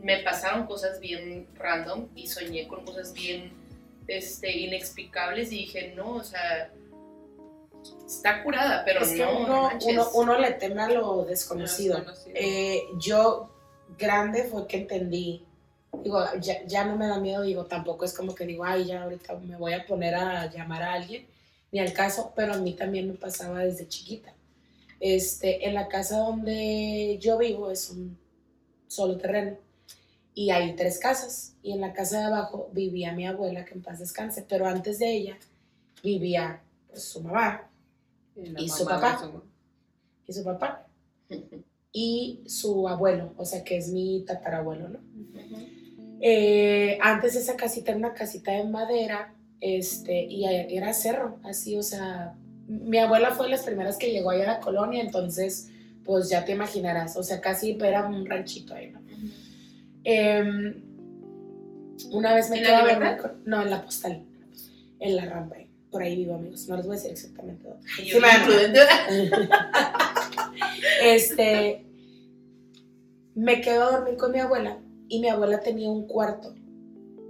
me pasaron cosas bien random y soñé con cosas bien este, inexplicables y dije, no, o sea, está curada, pero es que no, uno, uno, le teme a lo desconocido. Eh, yo, grande, fue que entendí. Digo, ya, ya, no me da miedo, digo, tampoco es como que digo, ay, ya ahorita me voy a poner a llamar a alguien, ni al caso, pero a mí también me pasaba desde chiquita. Este, en la casa donde yo vivo es un solo terreno y hay tres casas. Y en la casa de abajo vivía mi abuela, que en paz descanse, pero antes de ella vivía pues, su mamá, y, su papá. Y su papá. y su abuelo, o sea que es mi tatarabuelo, ¿no? Eh, antes esa casita era una casita de madera, este, y era cerro, así, o sea, mi abuela fue de las primeras que llegó allá a la colonia, entonces, pues ya te imaginarás, o sea, casi era un ranchito ahí, ¿no? Em, una vez me ¿En la No, en la postal, en la rampa por ahí vivo, amigos. No les voy a decir exactamente dónde. este, me quedo a dormir con mi abuela y mi abuela tenía un cuarto,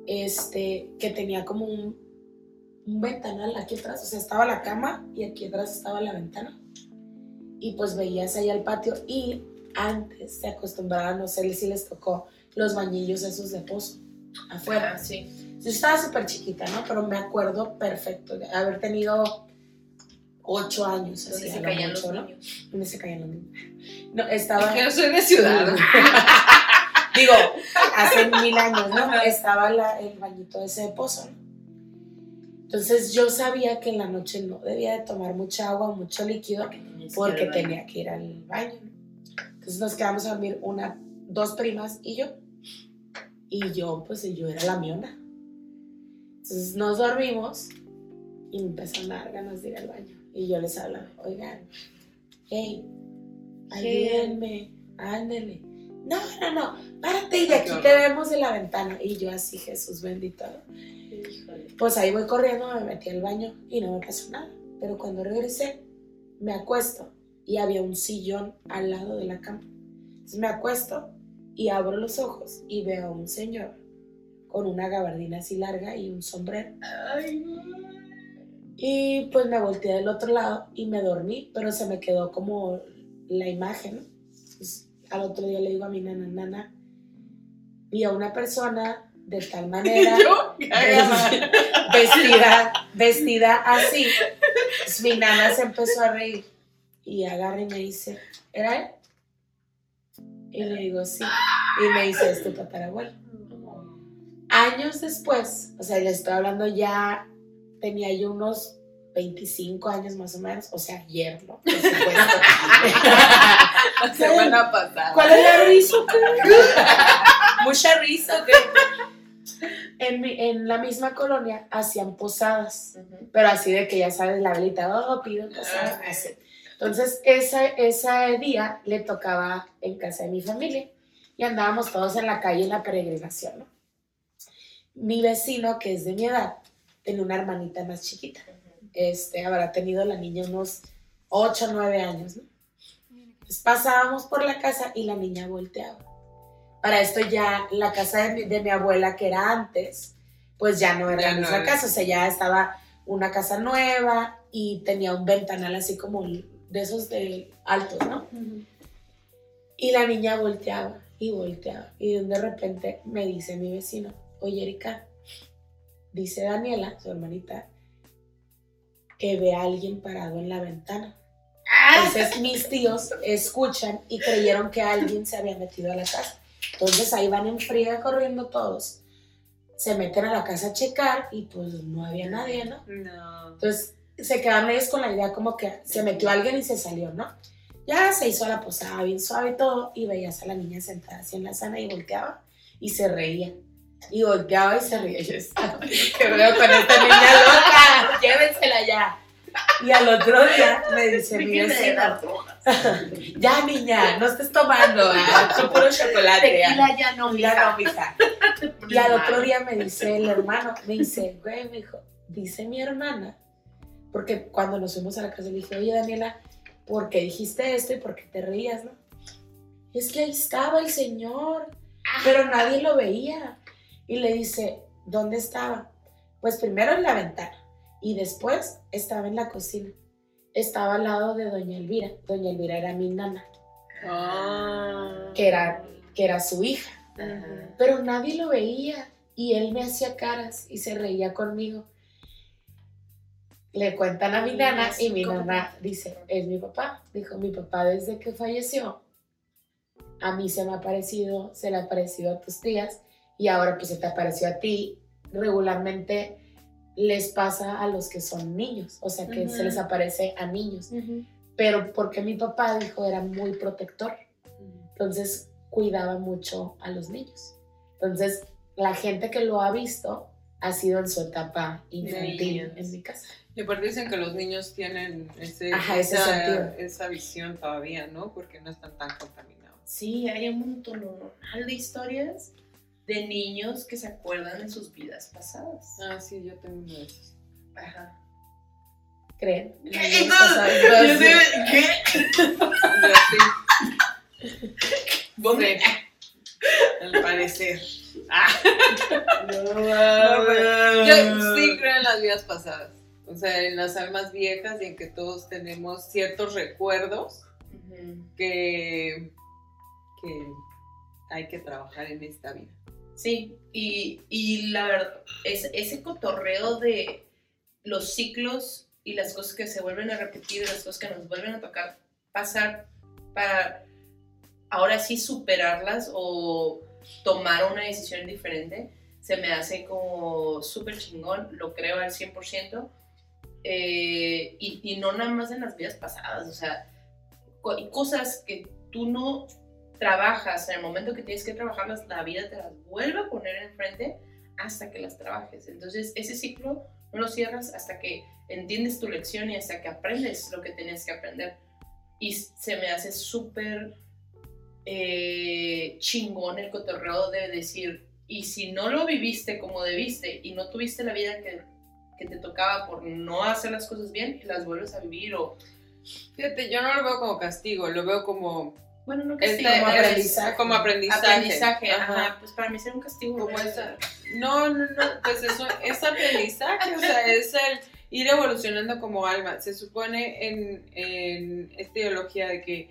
este, que tenía como un, un ventanal aquí atrás. O sea, estaba la cama y aquí atrás estaba la ventana. Y pues veías ahí al patio y antes se acostumbraban, no sé si les tocó, los bañillos esos de pozo afuera. Ah, sí yo estaba súper chiquita, ¿no? Pero me acuerdo perfecto de haber tenido ocho años. Así, se caían los ¿no? Donde se caían los niños. No, estaba... Es que yo soy de ciudad. Digo, hace mil años, ¿no? Estaba la, el bañito ese de pozo, ¿no? Entonces yo sabía que en la noche no debía de tomar mucha agua o mucho líquido porque tenía que ir al baño. Entonces nos quedamos a dormir una, dos primas y yo. Y yo, pues yo era la miona. Entonces nos dormimos y me empezaron a dar ganas de ir al baño. Y yo les hablaba, oigan, hey, ayúdenme, ándele. No, no, no, párate y de aquí te vemos de la ventana. Y yo así, Jesús bendito. Pues ahí voy corriendo, me metí al baño y no me pasó nada. Pero cuando regresé, me acuesto y había un sillón al lado de la cama. Entonces me acuesto y abro los ojos y veo a un señor con una gabardina así larga y un sombrero. y pues me volteé del otro lado y me dormí, pero se me quedó como la imagen. al otro día le digo a mi nana, nana, vi a una persona de tal manera, vestida, vestida así. mi nana se empezó a reír y agarra y me dice, ¿era él? Y le digo, sí. Y me dice, es tu tatarabuelo años después, o sea, le estoy hablando ya, tenía yo unos 25 años más o menos, o sea, ayer, ¿no? Por supuesto. la semana pasada. ¿Cuál es la risa? Mucha risa, ¿qué? En, en, la misma colonia hacían posadas, pero así de que ya sabes, la velita, oh, pido posada, así. Entonces, ese, ese día le tocaba en casa de mi familia y andábamos todos en la calle en la peregrinación, ¿no? Mi vecino, que es de mi edad, tenía una hermanita más chiquita. Este, habrá tenido la niña unos 8 o 9 años, ¿no? Entonces pasábamos por la casa y la niña volteaba. Para esto ya la casa de mi, de mi abuela, que era antes, pues ya no era Ya la misma casa, o sea, ya estaba una casa nueva y tenía un ventanal así como de esos de altos, ¿no? Y la niña volteaba y volteaba. Y de repente me dice mi vecino, oye Erika, dice Daniela, su hermanita, que ve a alguien parado en la ventana. Entonces mis tíos escuchan y creyeron que alguien se había metido a la casa. Entonces ahí van en friega corriendo todos. Se meten a la casa a checar y pues no había nadie, ¿no? No. Entonces se quedaron ellos con la idea como que se metió alguien y se salió, ¿no? Ya se hizo la posada bien suave y todo, y veías a la niña sentada así en la sana y volteaba y se reía. Y volteaba y se reía. Y yo estaba, ¿qué veo con esta niña loca? Llévensela ya. Y al otro día me dice mi vecino, ya niña, no estés tomando, ah, son puro chocolate. ah". Tequila ya no, Ya no, mija. Y al otro día me dice el hermano, me dice, güey, me dijo, dice mi hermana, porque cuando nos fuimos a la casa le dije, oye Daniela, ¿por qué dijiste esto y por qué te reías, no? Es que ahí estaba el señor, pero nadie lo veía. Y le dice, ¿dónde estaba? Pues primero en la ventana y después estaba en la cocina. Estaba al lado de doña Elvira. Doña Elvira era mi nana, Ah. que era, que era su hija. Ajá. pero nadie lo veía y él me hacía caras y se reía conmigo. Le cuentan a mi nana y mi nana dice, es mi papá. Dijo, mi papá desde que falleció, a mí se me ha parecido, se le ha parecido a tus tías y ahora pues se te apareció a ti. Regularmente les pasa a los que son niños, o sea que se les aparece a niños. Pero porque mi papá dijo era muy protector. Entonces cuidaba mucho a los niños. Entonces, la gente que lo ha visto ha sido en su etapa infantil en mi casa. Y aparte dicen que los niños tienen ese, Ajá, ese esa, esa visión todavía, ¿no? Porque no están tan contaminados. Sí, hay un montón de historias de niños que se acuerdan de sus vidas pasadas. Ah, sí, yo tengo uno de esos. Ajá. ¿Creen? ¿Qué? ¿Qué? ¿Dónde? Sí. Al parecer. Ah. No, Yo sí creo en las vidas pasadas. O sea, en las almas viejas y en que todos tenemos ciertos recuerdos Ujú. que, que hay que trabajar en esta vida. Sí, y, y la verdad, es, ese cotorreo de los ciclos y las cosas que se vuelven a repetir, las cosas que nos vuelven a tocar pasar para ahora sí superarlas o tomar una decisión diferente, se me hace como súper chingón, lo creo al 100%, eh, y, y no nada más en las vidas pasadas, o sea, co- cosas que tú no trabajas en el momento que tienes que trabajarlas, la vida te las vuelve a poner enfrente hasta que las trabajes. Entonces, ese ciclo no lo cierras hasta que entiendes tu lección y hasta que aprendes lo que tenías que aprender. Y se me hace súper eh, chingón el cotorreo de decir, y si no lo viviste como debiste y no tuviste la vida que, que te tocaba por no hacer las cosas bien, las vuelves a vivir o, Fíjate, yo no lo veo como castigo, lo veo como, bueno, no este- castigo, como es- aprendizaje. como aprendizaje. Aprendizaje, ajá. Ajá. Pues para mí sería un castigo. Como ¿no? esa- No, no, no, pues eso es aprendizaje, o sea, es el ir evolucionando como alma. Se supone en, en esta ideología de que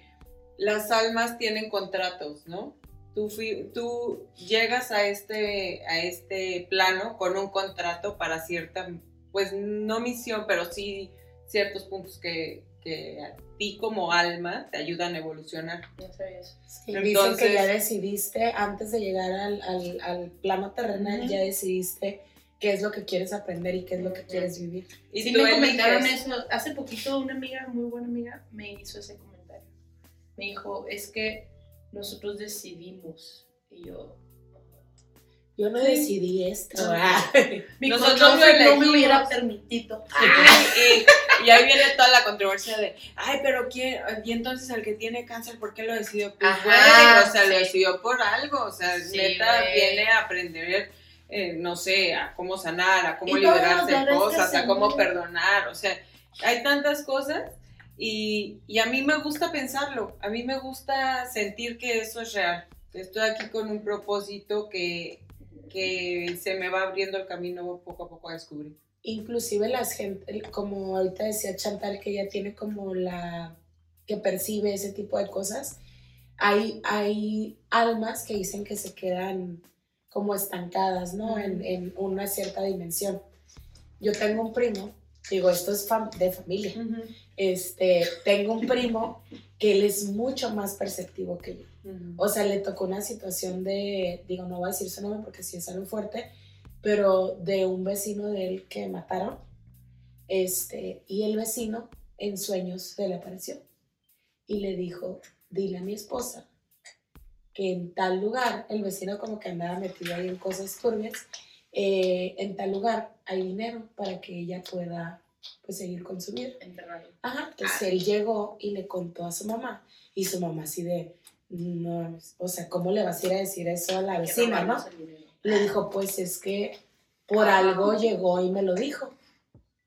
las almas tienen contratos, ¿no? Tú, tú llegas a este, a este plano con un contrato para cierta, pues no misión, pero sí ciertos puntos que, que a ti como alma te ayudan a evolucionar. No eso. Sí, dicen Entonces- que ya decidiste, antes de llegar al, al- al plano terrenal, ya decidiste qué es lo que quieres aprender y qué es lo que quieres vivir. Y sí tú me comentaron eso. Hace poquito una amiga, muy buena amiga, me hizo ese comentario. Me dijo, es que nosotros decidimos. Y yo, Yo no Sí. decidí esto. No. ah. Mi Nosotros no me hubiera permitido. Ay, y, y ahí viene toda la controversia de, ay, pero quién, y entonces el que tiene cáncer, ¿por qué lo decidió? Pues, Ajá, güey, o sea, lo decidió por algo, o sea, Sí, neta viene a aprender, eh, no sé, a cómo sanar, a cómo Y liberarse de cosas, a cómo perdonar, o sea, hay tantas cosas y, y a mí me gusta pensarlo, a mí me gusta sentir que eso es real, que estoy aquí con un propósito que, que se me va abriendo el camino poco a poco a descubrir. Inclusive la gente, como ahorita decía Chantal, que ella tiene como la, que percibe ese tipo de cosas, hay, hay almas que dicen que se quedan como estancadas, ¿no? En, en una cierta dimensión. Yo tengo un primo, digo, esto es fam- de familia, este, tengo un primo que él es mucho más perceptivo que yo. O sea, le tocó una situación de, digo, no voy a decir su nombre porque sí es algo fuerte, pero de un vecino de él que mataron, este, y el vecino en sueños se le apareció y le dijo, dile a mi esposa que en tal lugar, el vecino como que andaba metido ahí en cosas turbias, eh, en tal lugar hay dinero para que ella pueda pues seguir con su vida. Enterrado. Ajá, entonces él llegó y le contó a su mamá y su mamá así de, no, o sea, ¿cómo le vas a ir a decir eso a la vecina, no? Le dijo, pues es que por Ah. algo llegó y me lo dijo.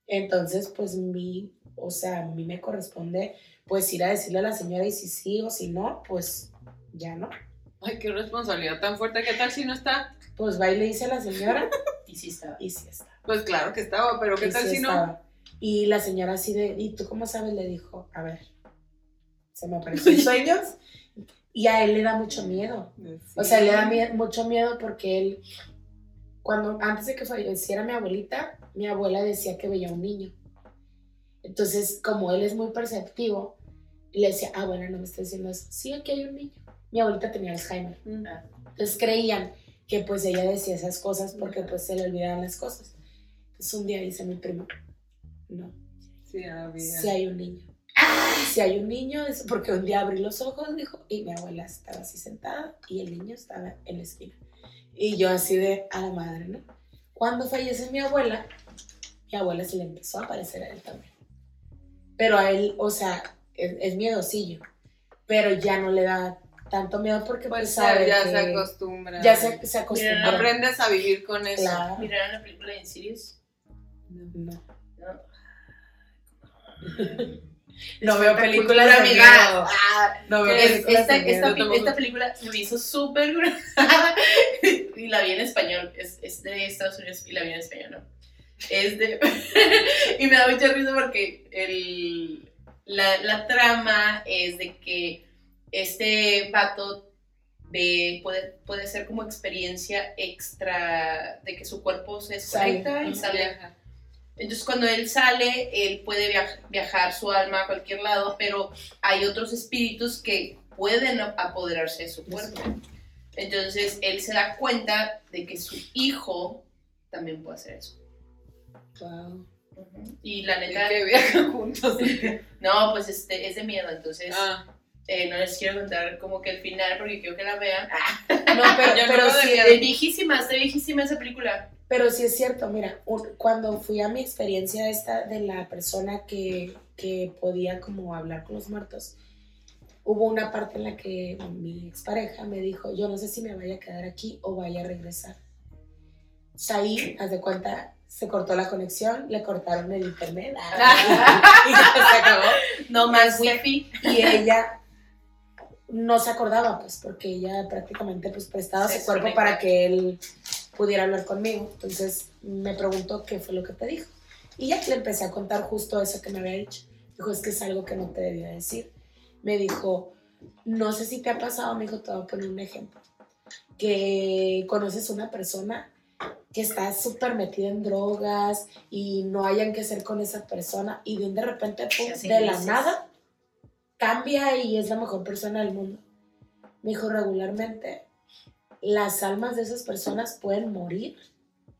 Entonces, pues mi, o sea, a mí me corresponde pues ir a decirle a la señora y si sí o si no, pues ya no. Ay, qué responsabilidad tan fuerte. ¿Qué tal si no está? Pues va y le dice a la señora Y sí estaba. y sí está. Pues claro que estaba, pero ¿qué Y tal sí si no? estaba. Y la señora así de, ¿y tú cómo sabes? Le dijo, a ver, se me apareció en sueños y a él le da mucho miedo. O sea, le da mucho miedo porque él, cuando antes de que falleciera mi abuelita, mi abuela decía que veía un niño. Entonces, como él es muy perceptivo, le decía, ah, bueno, no me está diciendo eso. Sí, aquí hay un niño. Mi abuelita tenía Alzheimer. Mm. Entonces creían que pues ella decía esas cosas porque pues se le olvidaban las cosas. Entonces un día dice mi primo, no, Sí, había. hay un niño. Si hay un niño, es porque un día abrí los ojos, dijo, y mi abuela estaba así sentada y el niño estaba en la esquina. Y yo así de a la madre, ¿no? Cuando fallece mi abuela, mi abuela se le empezó a aparecer a él también. Pero a él, o sea, es, es miedosillo, pero ya no le da tanto miedo porque pues, Pues sabe ya que se acostumbra. ya se, se acostumbró. Aprendes a vivir con eso. Claro. ¿Miraron la película de Insidious? No. No. No veo películas Cultura, de amiga. miedo. Ah, No veo es- películas esta, de esta, tampoco. esta película se me hizo súper y la vi en español. Es, es de Estados Unidos y la vi en español, ¿no? Es de. y me da mucha risa porque el, la, la trama es de que este pato ve, puede, puede ser como experiencia extra de que su cuerpo se desconecta y sale entonces cuando él sale, él puede viaj- viajar su alma a cualquier lado, pero hay otros espíritus que pueden ap- apoderarse de su cuerpo. Entonces él se da cuenta de que su hijo también puede hacer eso. Wow. Ujú. Y la Y neta, que viajan juntos. no, pues este, es de miedo, entonces Ah, eh, no les quiero contar como que el final porque quiero que la vean. Ah, No, pero, pero de sí, es viejísima, está viejísima esa película. Pero sí es cierto, mira, un- cuando fui a mi experiencia esta de la persona que, que podía como hablar con los muertos, hubo una parte en la que mi expareja me dijo, yo no sé si me vaya a quedar aquí o vaya a regresar. O sea, ahí, haz de cuenta, se cortó la conexión, le cortaron el internet y ya se acabó. No más wifi. y ella no se acordaba, pues, porque ella prácticamente pues prestaba Se su cuerpo para que él pudiera hablar conmigo. Entonces me preguntó qué fue lo que te dijo. Y ya le empecé a contar justo eso que me había dicho. Dijo, es que es algo que no te debía decir. Me dijo, no sé si te ha pasado, me dijo, te voy a poner un ejemplo. Que conoces una persona que está súper metida en drogas y no hayan que hacer con esa persona y un de repente, pum, de la nada, cambia y es la mejor persona del mundo. Me dijo, regularmente las almas de esas personas pueden morir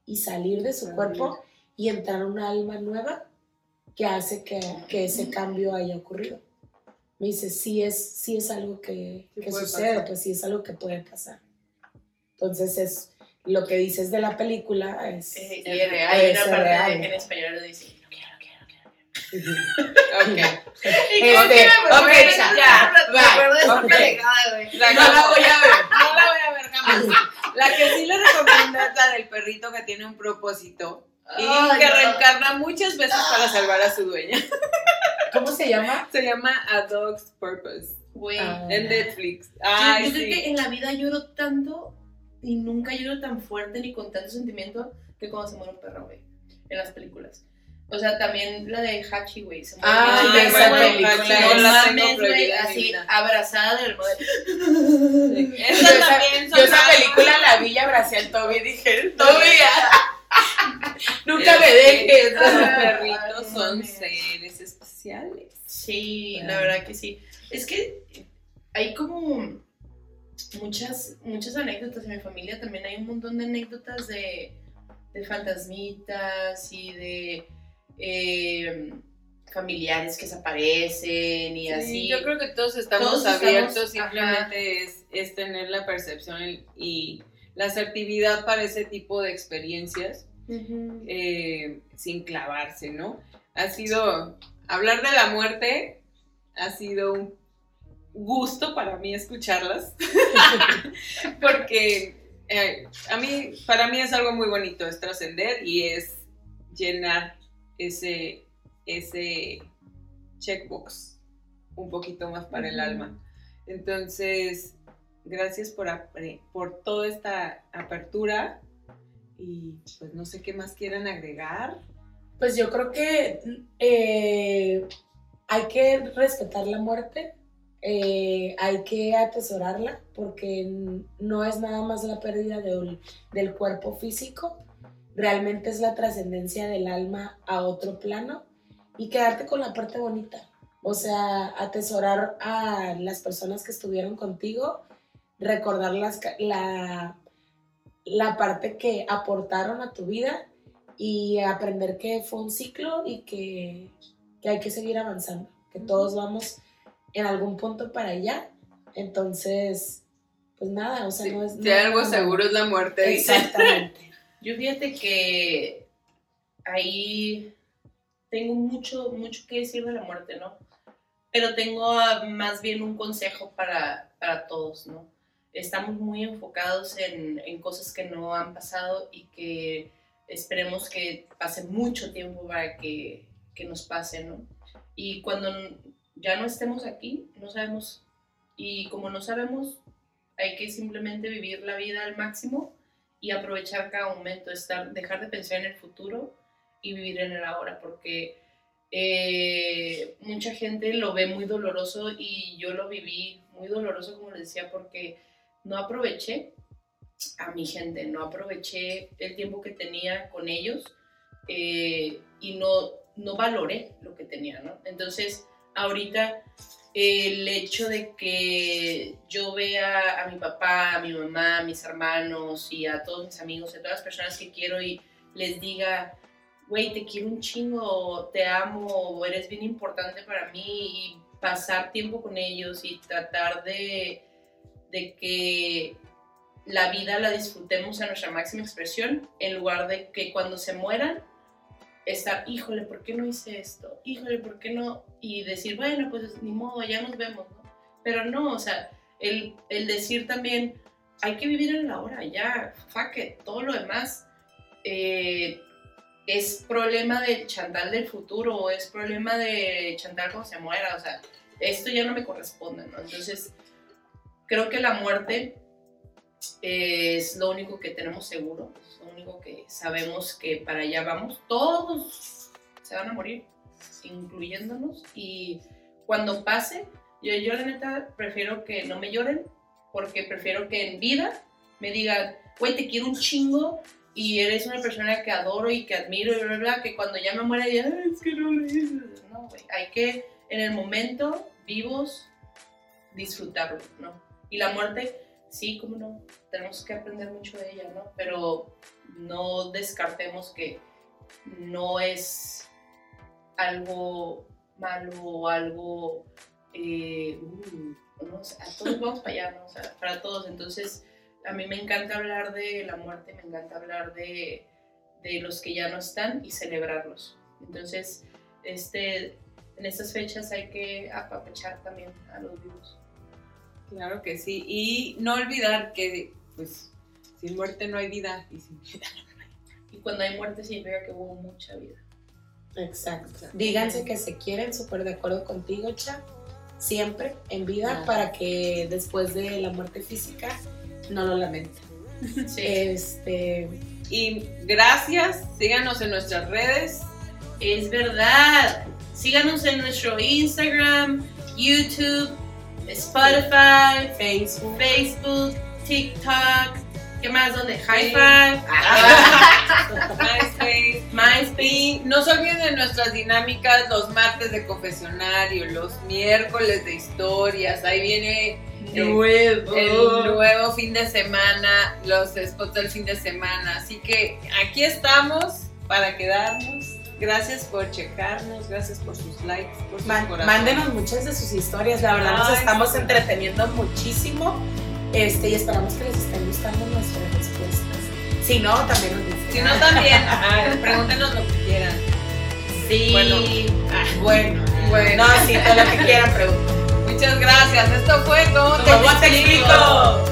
y salir de su cuerpo y entrar una alma nueva que hace que, que ese cambio haya ocurrido. Me dice, sí es, sí es algo que, Sí que puede sucede, pasar. pues sí es algo que puede pasar. Entonces es lo que dices de la película es... Eh, y Es hay- real, hay es una parte real. de- en español que dice, no quiero, no quiero, no quiero. Ujú. Ok. Y Este, ok, ya, bye. No la voy a ver. No la voy a ver jamás. La que sí le recomiendo es la del perrito que tiene un propósito y Ay, que no. reencarna muchas veces para salvar a su dueña. ¿Cómo se llama? Se llama A Dog's Purpose Güey. Ah. en Netflix. Yo- Ay, yo sí. creo que en la vida lloro tanto y nunca lloro tan fuerte ni con tanto sentimiento que cuando se muere un perro, güey. En las películas. O sea, también la de Hachi, güey. Ah, esa película, No la tengo prohibida Así, abrazada del modelo. Esa, también yo esa película la vi y abracé al Toby y dije, Toby, nunca me dejes. Los perritos son seres especiales. Sí, Ah. la verdad que sí. Es que hay como muchas, muchas anécdotas en mi familia. También hay un montón de anécdotas de, de fantasmitas y de eh, familiares que se aparecen y Sí, así. yo creo que todos estamos Todos estamos- abiertos, ajá. simplemente es, es tener la percepción y- la asertividad para ese tipo de experiencias eh, sin clavarse, ¿no? Ha sido, hablar de la muerte ha sido un gusto para mí escucharlas, porque eh, a mí, para mí es algo muy bonito, es trascender y es llenar ese, ese checkbox un poquito más para el alma. Entonces, gracias por, por toda esta apertura y pues no sé qué más quieran agregar. Pues yo creo que eh, hay que respetar la muerte, eh, hay que atesorarla, porque no es nada más la pérdida de un- del cuerpo físico, realmente es la trascendencia del alma a otro plano y quedarte con la parte bonita. O sea, atesorar a las personas que estuvieron contigo, recordar las la, la parte que aportaron a tu vida y aprender que fue un ciclo y que, que hay que seguir avanzando, que todos vamos en algún punto para allá. Entonces, pues nada, o sea, no es... Si algo seguro es la muerte. Exactamente. Yo fíjate que ahí tengo mucho, mucho que decir de la muerte, ¿no? Pero tengo ah, más bien un consejo para, para todos, ¿no? Estamos muy enfocados en, en cosas que no han pasado y que esperemos que pase mucho tiempo para que, que nos pase, ¿no? Y cuando ya no estemos aquí, no sabemos. Y como no sabemos, hay que simplemente vivir la vida al máximo y aprovechar cada momento, estar, dejar de pensar en el futuro y vivir en el ahora, porque eh, mucha gente lo ve muy doloroso y yo lo viví muy doloroso, como les decía, porque no aproveché a mi gente, no aproveché el tiempo que tenía con ellos eh, y no, no valoré lo que tenía, ¿no? Entonces, ahorita el hecho de que yo vea a mi papá, a mi mamá, a mis hermanos y a todos mis amigos, a todas las personas que quiero y les diga, güey, te quiero un chingo, te amo, eres bien importante para mí y pasar tiempo con ellos y tratar de, de que la vida la disfrutemos a nuestra máxima expresión en lugar de que cuando se mueran estar, híjole, ¿por qué no hice esto? Híjole, ¿por qué no? Y decir, bueno, pues ni modo, ya nos vemos, ¿no? Pero no, o sea, el, el decir también, hay que vivir en la hora, ya, fuck todo lo demás eh, es problema del chantal del futuro, es problema de chantal cuando se muera, o sea, esto ya no me corresponde, ¿no? Entonces, creo que la muerte es lo único que tenemos seguro, único que sabemos que para allá vamos. Todos se van a morir, incluyéndonos. Y cuando pase, yo, yo la neta prefiero que no me lloren, porque prefiero que en vida me digan, güey, te quiero un chingo y eres una persona que adoro y que admiro y bla, bla, bla, que cuando ya me muera "Ay, es que no lo hice". No, güey, hay que en el momento, vivos, disfrutarlo, ¿no? Y la muerte, sí, cómo no, tenemos que aprender mucho de ella, ¿no? Pero no descartemos que no es algo malo o algo, eh, sea, a todos vamos para allá, ¿no? O sea, para todos, entonces a mí me encanta hablar de la muerte, me encanta hablar de, de los que ya no están y celebrarlos. Entonces, este, en estas fechas hay que apapachar también a los vivos. Claro que sí. Y no olvidar que, pues, sin muerte no hay vida y sin vida Y cuando hay muerte significa que hubo mucha vida. Exacto. Díganse que se quieren, súper de acuerdo contigo, Cha. Siempre en vida Ah. para que después de la muerte física no lo lamenten. Sí. Este, Y gracias, síganos en nuestras redes. Es verdad. Síganos en nuestro Instagram, YouTube, Spotify, Facebook. Facebook, TikTok. ¿Qué más? ¿Dónde? High. Five. MySpace. MySpace. Y no se olviden de nuestras dinámicas los martes de confesionario, los miércoles de historias. Ahí viene el, Nuevo. el nuevo fin de semana, los spots del fin de semana. Así que aquí estamos para quedarnos. Gracias por checarnos, gracias por sus likes, por sus Man- corazones. mándenos muchas de sus historias, la verdad nos estamos entreteniendo muchísimo este, y esperamos que les estén gustando nuestras respuestas. Si no, también nos dicen. Si no, también, ah, pregúntenos lo que quieran. Sí. Bueno. Ah, bueno. Bueno. No, sí, todo lo que quieran preguntar. Muchas gracias. Esto fue como ¿Cómo te explico?